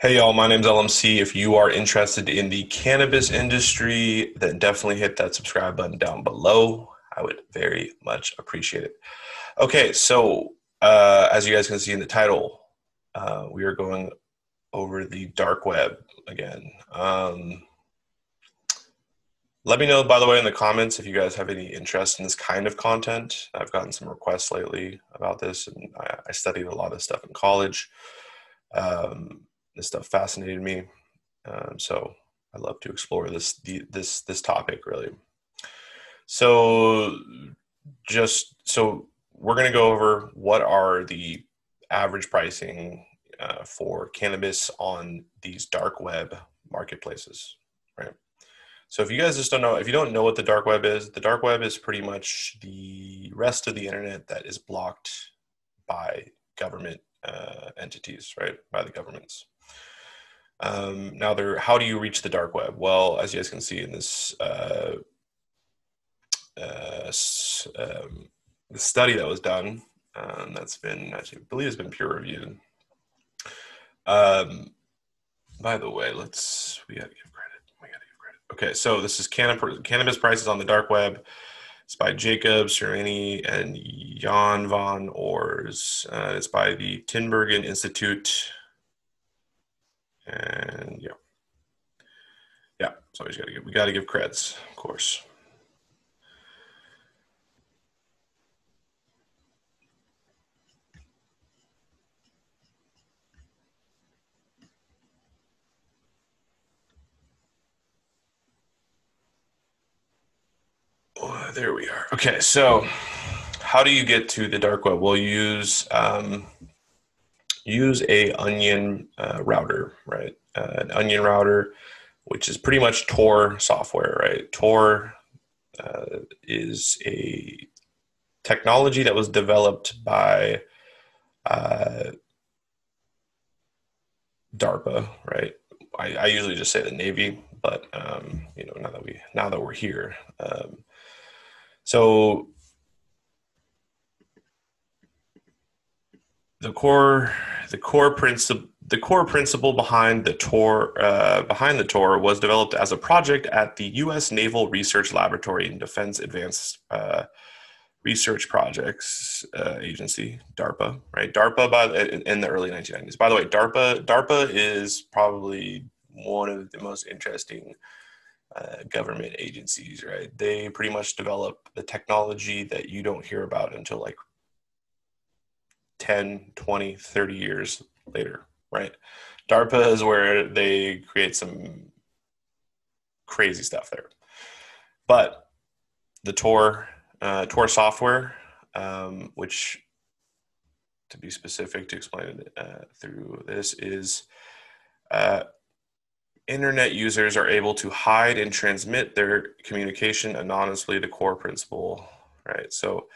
Hey y'all, my name's LMC. If you are interested in the cannabis industry, then definitely hit that subscribe button down below. I would very much appreciate it. Okay, so uh, as you guys can see in the title, uh, we are going over the dark web again. Um, let me know, by the way, in the comments if you guys have any interest in this kind of content. I've gotten some requests lately about this, and I, I studied a lot of stuff in college. Um, this stuff fascinated me, um, so I love to explore this this this topic really. So, just so we're going to go over what are the average pricing uh, for cannabis on these dark web marketplaces, right? So if you guys just don't know, if you don't know what the dark web is, the dark web is pretty much the rest of the internet that is blocked by government uh, entities, right? By the governments. Um, now, there, how do you reach the dark web? Well, as you guys can see in this uh, uh, um, the study that was done, um, that's been, I believe, has been peer reviewed. Um, by the way, let's we gotta give Okay, so this is cannabis prices on the dark web. It's by Jacob Sereni and Jan van Ours. Uh, it's by the Tinbergen Institute. And yeah, yeah. So we got to give we got to give creds, of course. There we are. Okay, so how do you get to the dark web? We'll use um, use a onion uh, router, right? Uh, an onion router, which is pretty much Tor software, right? Tor uh, is a technology that was developed by uh, DARPA, right? I, I, usually just say the Navy, but um, you know now that we now that we're here, um, so the core the core principle the core principle behind the Tor uh, behind the Tor was developed as a project at the U.S. Naval Research Laboratory and Defense Advanced uh, Research Projects uh, Agency (DARPA). Right, DARPA by in the early 1990s. By the way, DARPA DARPA is probably one of the most interesting uh, government agencies, right? They pretty much develop the technology that you don't hear about until like 10, 20, 30 years later, right? DARPA is where they create some crazy stuff there. But the Tor, uh, Tor software, um, which to be specific to explain it uh, through this is uh, internet users are able to hide and transmit their communication anonymously the core principle right? So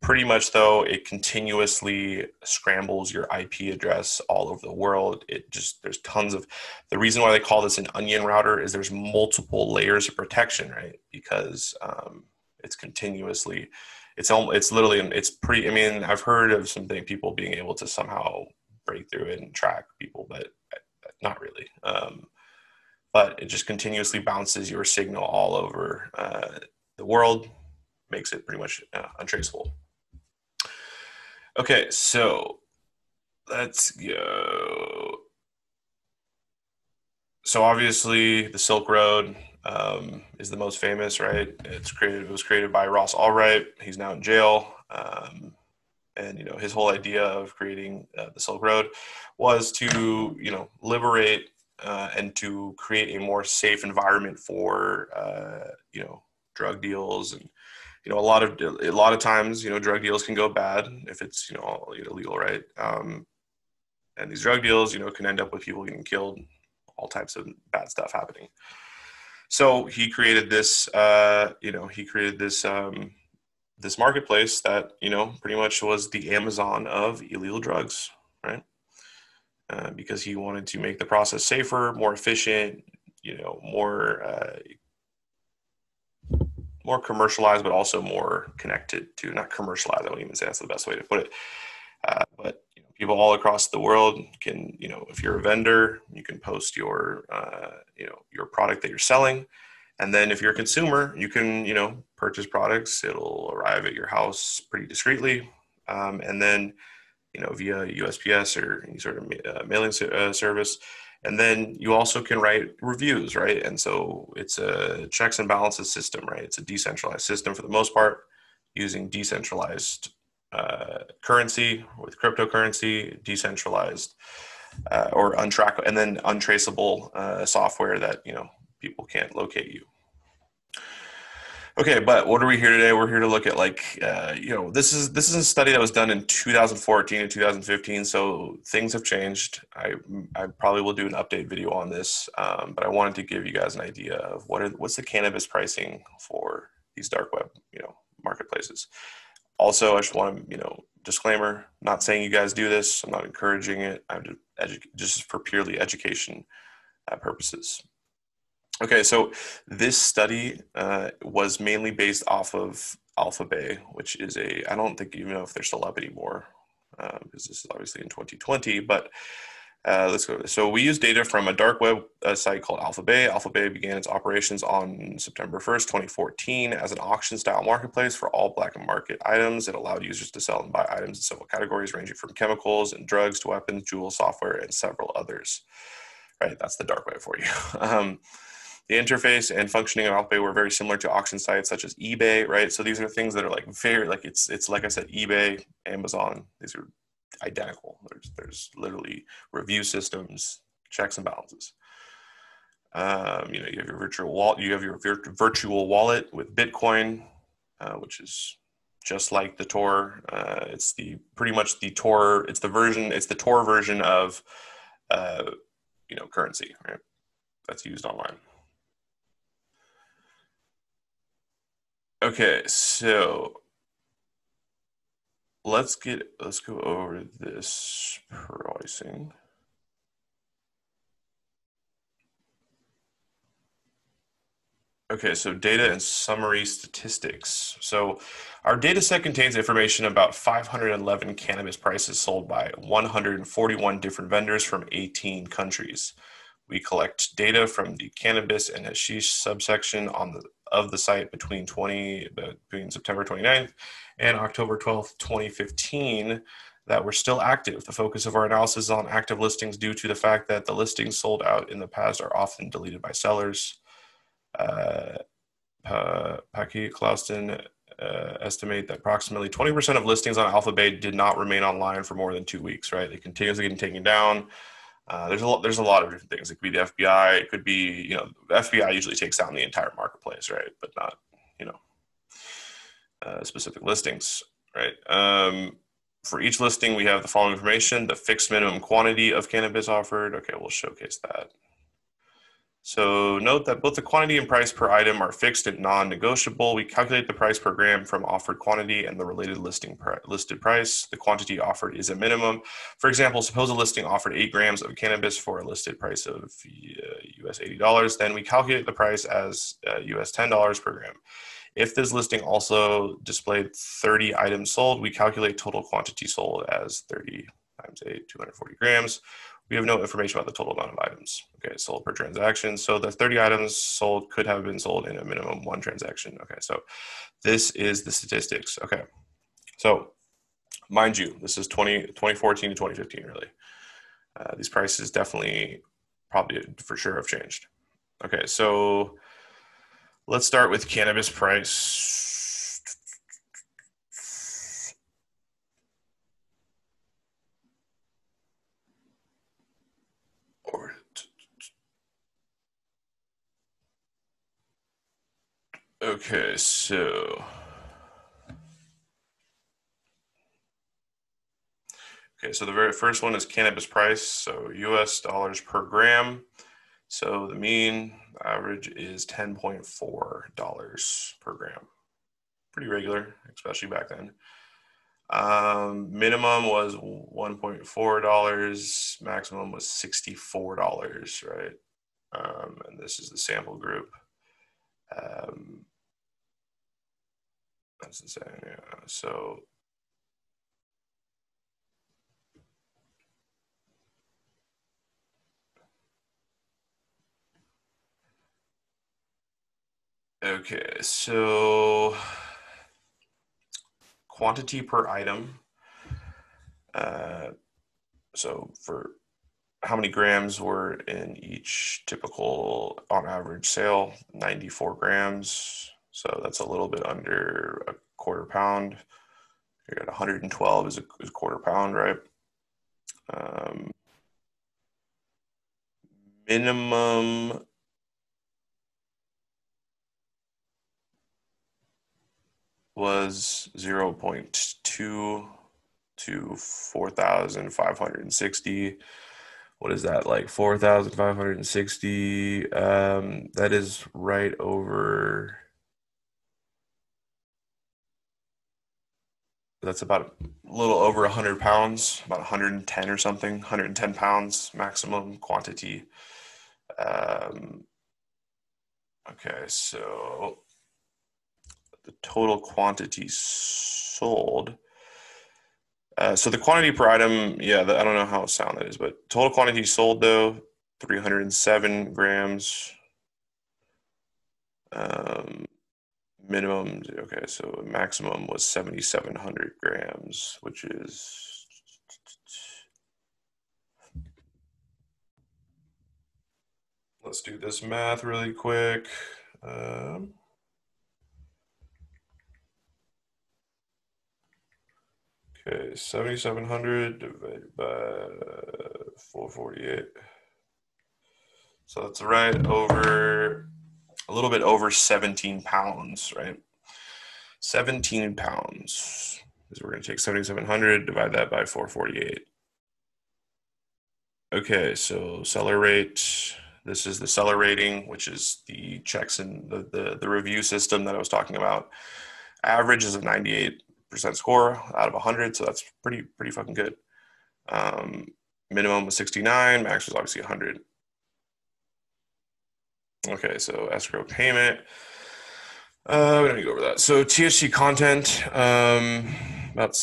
pretty much though it continuously scrambles your ip address all over the world. It just there's tons of the reason why they call this an onion router is there's multiple layers of protection right? Because um, it's continuously it's it's literally it's pretty i mean i've heard of some people being able to somehow break through it and track people but uh, not really. Um, but it just continuously bounces your signal all over uh, the world, makes it pretty much uh, untraceable. Okay, so let's go. So obviously, the Silk Road um, is the most famous, right? It's created. It was created by Ross Ulbricht. He's now in jail. Um, and you know his whole idea of creating uh, the Silk Road was to you know liberate uh, and to create a more safe environment for uh, you know drug deals and you know a lot of a lot of times you know drug deals can go bad if it's you know illegal right? Um, and these drug deals you know can end up with people getting killed all types of bad stuff happening. So he created this uh, you know he created this um, this marketplace that you know pretty much was the amazon of illegal drugs right uh, because he wanted to make the process safer, more efficient, you know, more uh, more commercialized, but also more connected to not commercialized. I wouldn't even say that's the best way to put it, uh, but you know, people all across the world can, you know, if you're a vendor, you can post your, uh, you know, your product that you're selling. And then if you're a consumer, you can, you know, purchase products. It'll arrive at your house pretty discreetly. Um, and then, you know, via USPS or any sort of uh, mailing uh, service. And then you also can write reviews, right? And so it's a checks and balances system, right? It's a decentralized system for the most part using decentralized uh, currency with cryptocurrency, decentralized uh, or untrack, and then untraceable uh, software that you know people can't locate you. Okay, but what are we here today? We're here to look at like uh, you know this is this is a study that was done in 2014 and 2015, so things have changed. I I probably will do an update video on this, um, but I wanted to give you guys an idea of what are what's the cannabis pricing for these dark web you know marketplaces. Also, I just want to, you know, disclaimer, not saying you guys do this. I'm not encouraging it. I'm just, edu- just for purely education uh, purposes. Okay, so this study uh, was mainly based off of Alpha Bay, which is a, I don't think even know if they're still up anymore, because um, this is obviously in 2020, but uh, let's go. So we use data from a dark web uh, site called Alpha Bay. Alpha Bay began its operations on September 1st, 2014 as an auction style marketplace for all black market items. It allowed users to sell and buy items in several categories ranging from chemicals and drugs to weapons, jewels, software, and several others. Right, that's the dark web for you. um, the interface and functioning of AlphaBay were very similar to auction sites such as eBay, right? So these are things that are like very, like it's, it's like I said, eBay, Amazon, these are identical. There's there's literally review systems, checks and balances. Um, you know, you have your virtual wallet. You have your vir- virtual wallet with Bitcoin, uh, which is just like the Tor. Uh, it's the pretty much the Tor. It's the version. It's the Tor version of, uh, you know, currency. Right? That's used online. Okay, so let's get let's go over this pricing. Okay, so data and summary statistics. So our data set contains information about 511 cannabis prices sold by 141 different vendors from 18 countries. We collect data from the cannabis and hashish subsection on the of the site between 20 between September 29th and October 12th, 2015 that were still active. The focus of our analysis is on active listings due to the fact that the listings sold out in the past are often deleted by sellers. Uh, Paquet-Clouston uh, estimate that approximately 20% of listings on AlphaBay did not remain online for more than two weeks, right? They continuously getting taken down. Uh, there's a lot. There's a lot of different things. It could be the FBI. It could be you know FBI usually takes down the entire marketplace, right? But not you know uh, specific listings, right? Um, for each listing, we have the following information: the fixed minimum quantity of cannabis offered. Okay, we'll showcase that. So note that both the quantity and price per item are fixed and non-negotiable. We calculate the price per gram from offered quantity and the related listing listed price. The quantity offered is a minimum. For example, suppose a listing offered eight grams of cannabis for a listed price of uh, US $80. Then we calculate the price as uh, US $10 per gram. If this listing also displayed 30 items sold, we calculate total quantity sold as 30 times 8, 240 grams we have no information about the total amount of items. Okay sold per transaction. So the 30 items sold could have been sold in a minimum one transaction. Okay so this is the statistics. Okay so mind you this is 20 2014 to 2015 really. Uh, these prices definitely probably for sure have changed. Okay so let's start with cannabis price Okay, so Okay, so the very first one is cannabis price, so US dollars per gram. So the mean average is $10.4 per gram. Pretty regular, especially back then. Um, minimum was $1.4, maximum was $64, right? Um, and this is the sample group. Um, that's insane. Yeah. So Okay, so quantity per item. Uh, so for how many grams were in each typical on average sale? 94 grams so that's a little bit under a quarter pound. You're at 112 is a, is a quarter pound right? Um, minimum was 0.2 to 4,560 what is that like 4560 um that is right over that's about a little over 100 pounds about 110 or something 110 pounds maximum quantity um okay so the total quantity sold uh, so the quantity per item, yeah, the, I don't know how sound that is, but total quantity sold though, 307 grams. Um, minimum, okay, so maximum was 7,700 grams, which is. Let's do this math really quick. Um, Okay, 7,700 divided by 448. So that's right over a little bit over 17 pounds, right? 17 pounds. So we're going to take 7,700, divide that by 448. Okay, so seller rate. This is the seller rating, which is the checks and the, the, the review system that I was talking about. Average is a 98 percent score out of 100, so that's pretty pretty fucking good. Um, minimum was 69, max was obviously 100. Okay, so escrow payment. Uh, we don't need to go over that. So THC content, um, about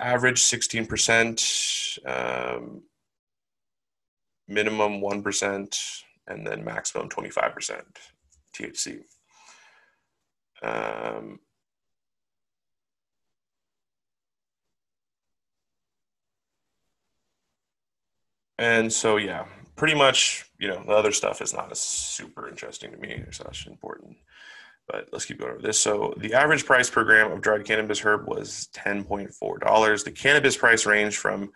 average 16%, um, minimum 1%, and then maximum 25% THC. Um, And so, yeah, pretty much, you know, the other stuff is not as super interesting to me or such important. But let's keep going over this. So the average price per gram of dried cannabis herb was $10.4. The cannabis price ranged from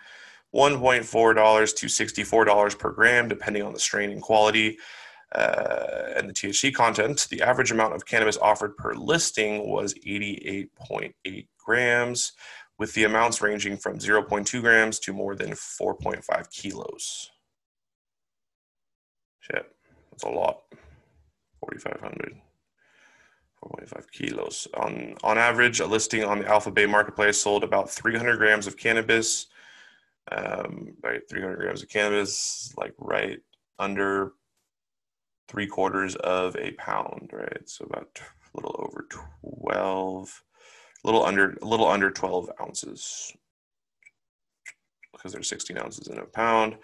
$1.4 to $64 per gram, depending on the strain and quality uh, and the THC content. The average amount of cannabis offered per listing was 88.8 grams with the amounts ranging from 0.2 grams to more than 4.5 kilos. Shit, that's a lot. 4,500. 4.5 kilos. On, on average, a listing on the Alpha Bay Marketplace sold about 300 grams of cannabis. Um, right, 300 grams of cannabis, like right under three quarters of a pound, right? So about a little over 12 a little under a little under 12 ounces because there's 16 ounces in a pound.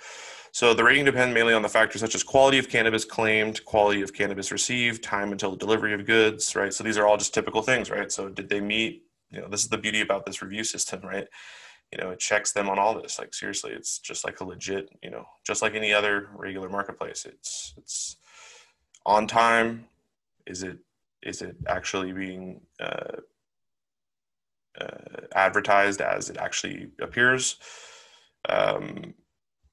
So the rating depends mainly on the factors such as quality of cannabis claimed, quality of cannabis received, time until the delivery of goods, right? So these are all just typical things, right? So did they meet, you know, this is the beauty about this review system, right? You know, it checks them on all this. Like seriously, it's just like a legit, you know, just like any other regular marketplace. It's it's on time. Is it is it actually being uh, uh, advertised as it actually appears. Um,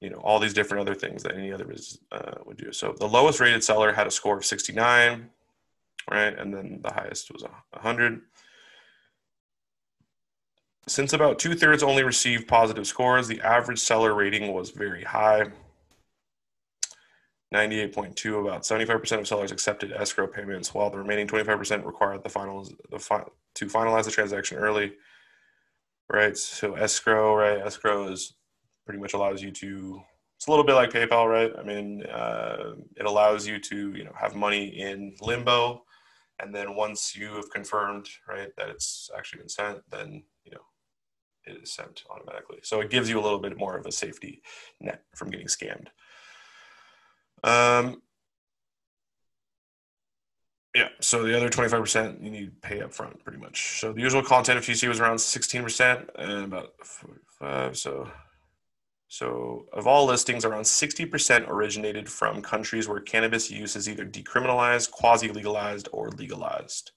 you know, all these different other things that any other business uh, would do. So the lowest rated seller had a score of 69, right? And then the highest was 100. Since about two thirds only received positive scores, the average seller rating was very high. 98.2, about 75% of sellers accepted escrow payments, while the remaining 25% required the finals the fi- to finalize the transaction early. Right. So escrow, right? Escrow is pretty much allows you to. It's a little bit like PayPal, right? I mean, uh, it allows you to you know have money in limbo, and then once you have confirmed, right, that it's actually been sent, then you know it is sent automatically. So it gives you a little bit more of a safety net from getting scammed. Um, Yeah. So the other 25% you need to pay up front pretty much. So the usual content of TC was around 16% and about 45. So, so of all listings, around 60% originated from countries where cannabis use is either decriminalized, quasi legalized, or legalized.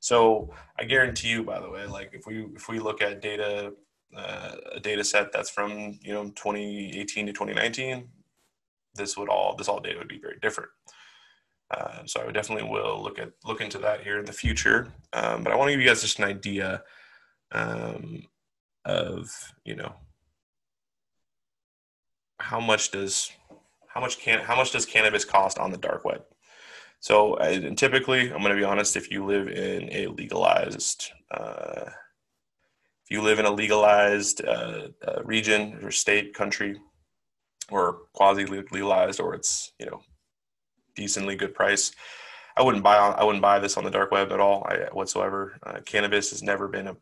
So I guarantee you, by the way, like if we if we look at data, uh, a data set that's from you know 2018 to 2019, this would all this all data would be very different. Uh, so I definitely will look at look into that here in the future. Um, but I want to give you guys just an idea um, of you know how much does how much can how much does cannabis cost on the dark web? So uh, typically, I'm going to be honest. If you live in a legalized uh, if you live in a legalized uh, uh region or state, country, or quasi legalized, or it's you know decently good price. I wouldn't buy I wouldn't buy this on the dark web at all I, whatsoever. Uh, cannabis has never been a.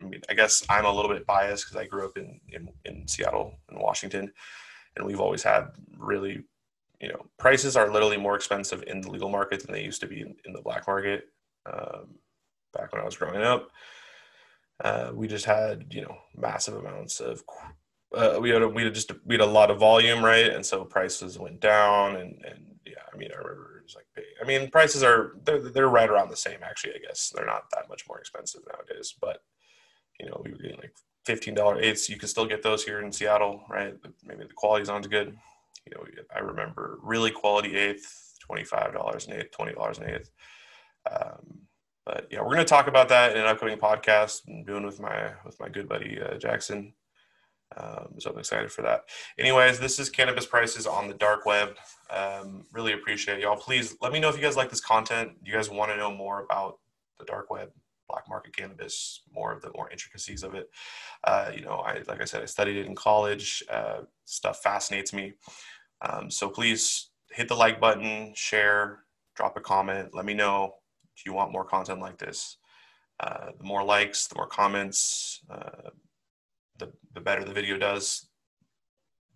I mean, I guess I'm a little bit biased because I grew up in, in in Seattle and Washington, and we've always had really, you know, prices are literally more expensive in the legal market than they used to be in, in the black market. Um, back when I was growing up, uh, we just had you know massive amounts of uh, we had a, we had just we had a lot of volume, right? And so prices went down, and and yeah, I mean, I remember it was like, I mean, prices are they're they're right around the same. Actually, I guess they're not that much more expensive nowadays. But you know, we were getting like fifteen dollar eighths. You can still get those here in Seattle, right? Maybe the quality's not as good. You know, I remember really quality eighth, twenty five dollars an eighth, twenty dollars an eighth. Um, but yeah, we're going to talk about that in an upcoming podcast. I'm doing with my with my good buddy uh, Jackson. Um, so I'm excited for that. Anyways, this is cannabis prices on the dark web. Um, really appreciate y'all. Please let me know if you guys like this content. You guys want to know more about the dark web, black market cannabis, more of the more intricacies of it. Uh, you know, I like I said, I studied it in college. Uh, stuff fascinates me. Um, so please hit the like button, share, drop a comment. Let me know if you want more content like this. Uh, the more likes, the more comments, uh, the, the better the video does,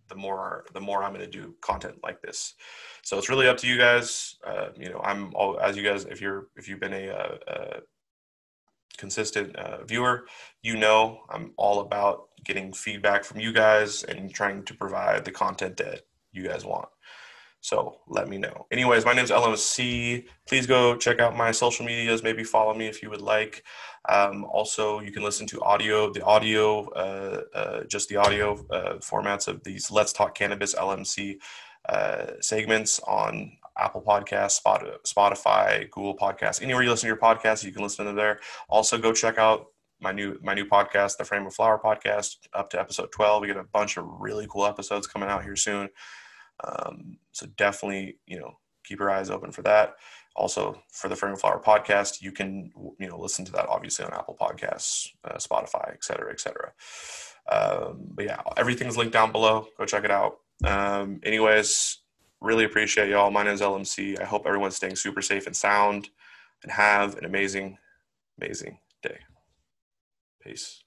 the more the more I'm going to do content like this. So it's really up to you guys. Uh, you know, I'm all as you guys if you're if you've been a, a, a consistent uh, viewer, you know I'm all about getting feedback from you guys and trying to provide the content that you guys want. So let me know. Anyways, my name is LMC. Please go check out my social medias. Maybe follow me if you would like. Um, also, you can listen to audio, the audio, uh, uh, just the audio uh, formats of these Let's Talk Cannabis LMC uh, segments on Apple Podcasts, Spotify, Google Podcasts, anywhere you listen to your podcast, you can listen to them there. Also, go check out my new my new podcast, the Frame of Flower podcast, up to episode 12. We get a bunch of really cool episodes coming out here soon. Um, so definitely, you know, keep your eyes open for that. Also, for the Frame of Flower podcast, you can you know listen to that obviously on Apple Podcasts, uh, Spotify, et cetera, et cetera. Um, but yeah, everything's linked down below. Go check it out. Um, anyways, really appreciate y'all. My name is LMC. I hope everyone's staying super safe and sound, and have an amazing, amazing day. Peace.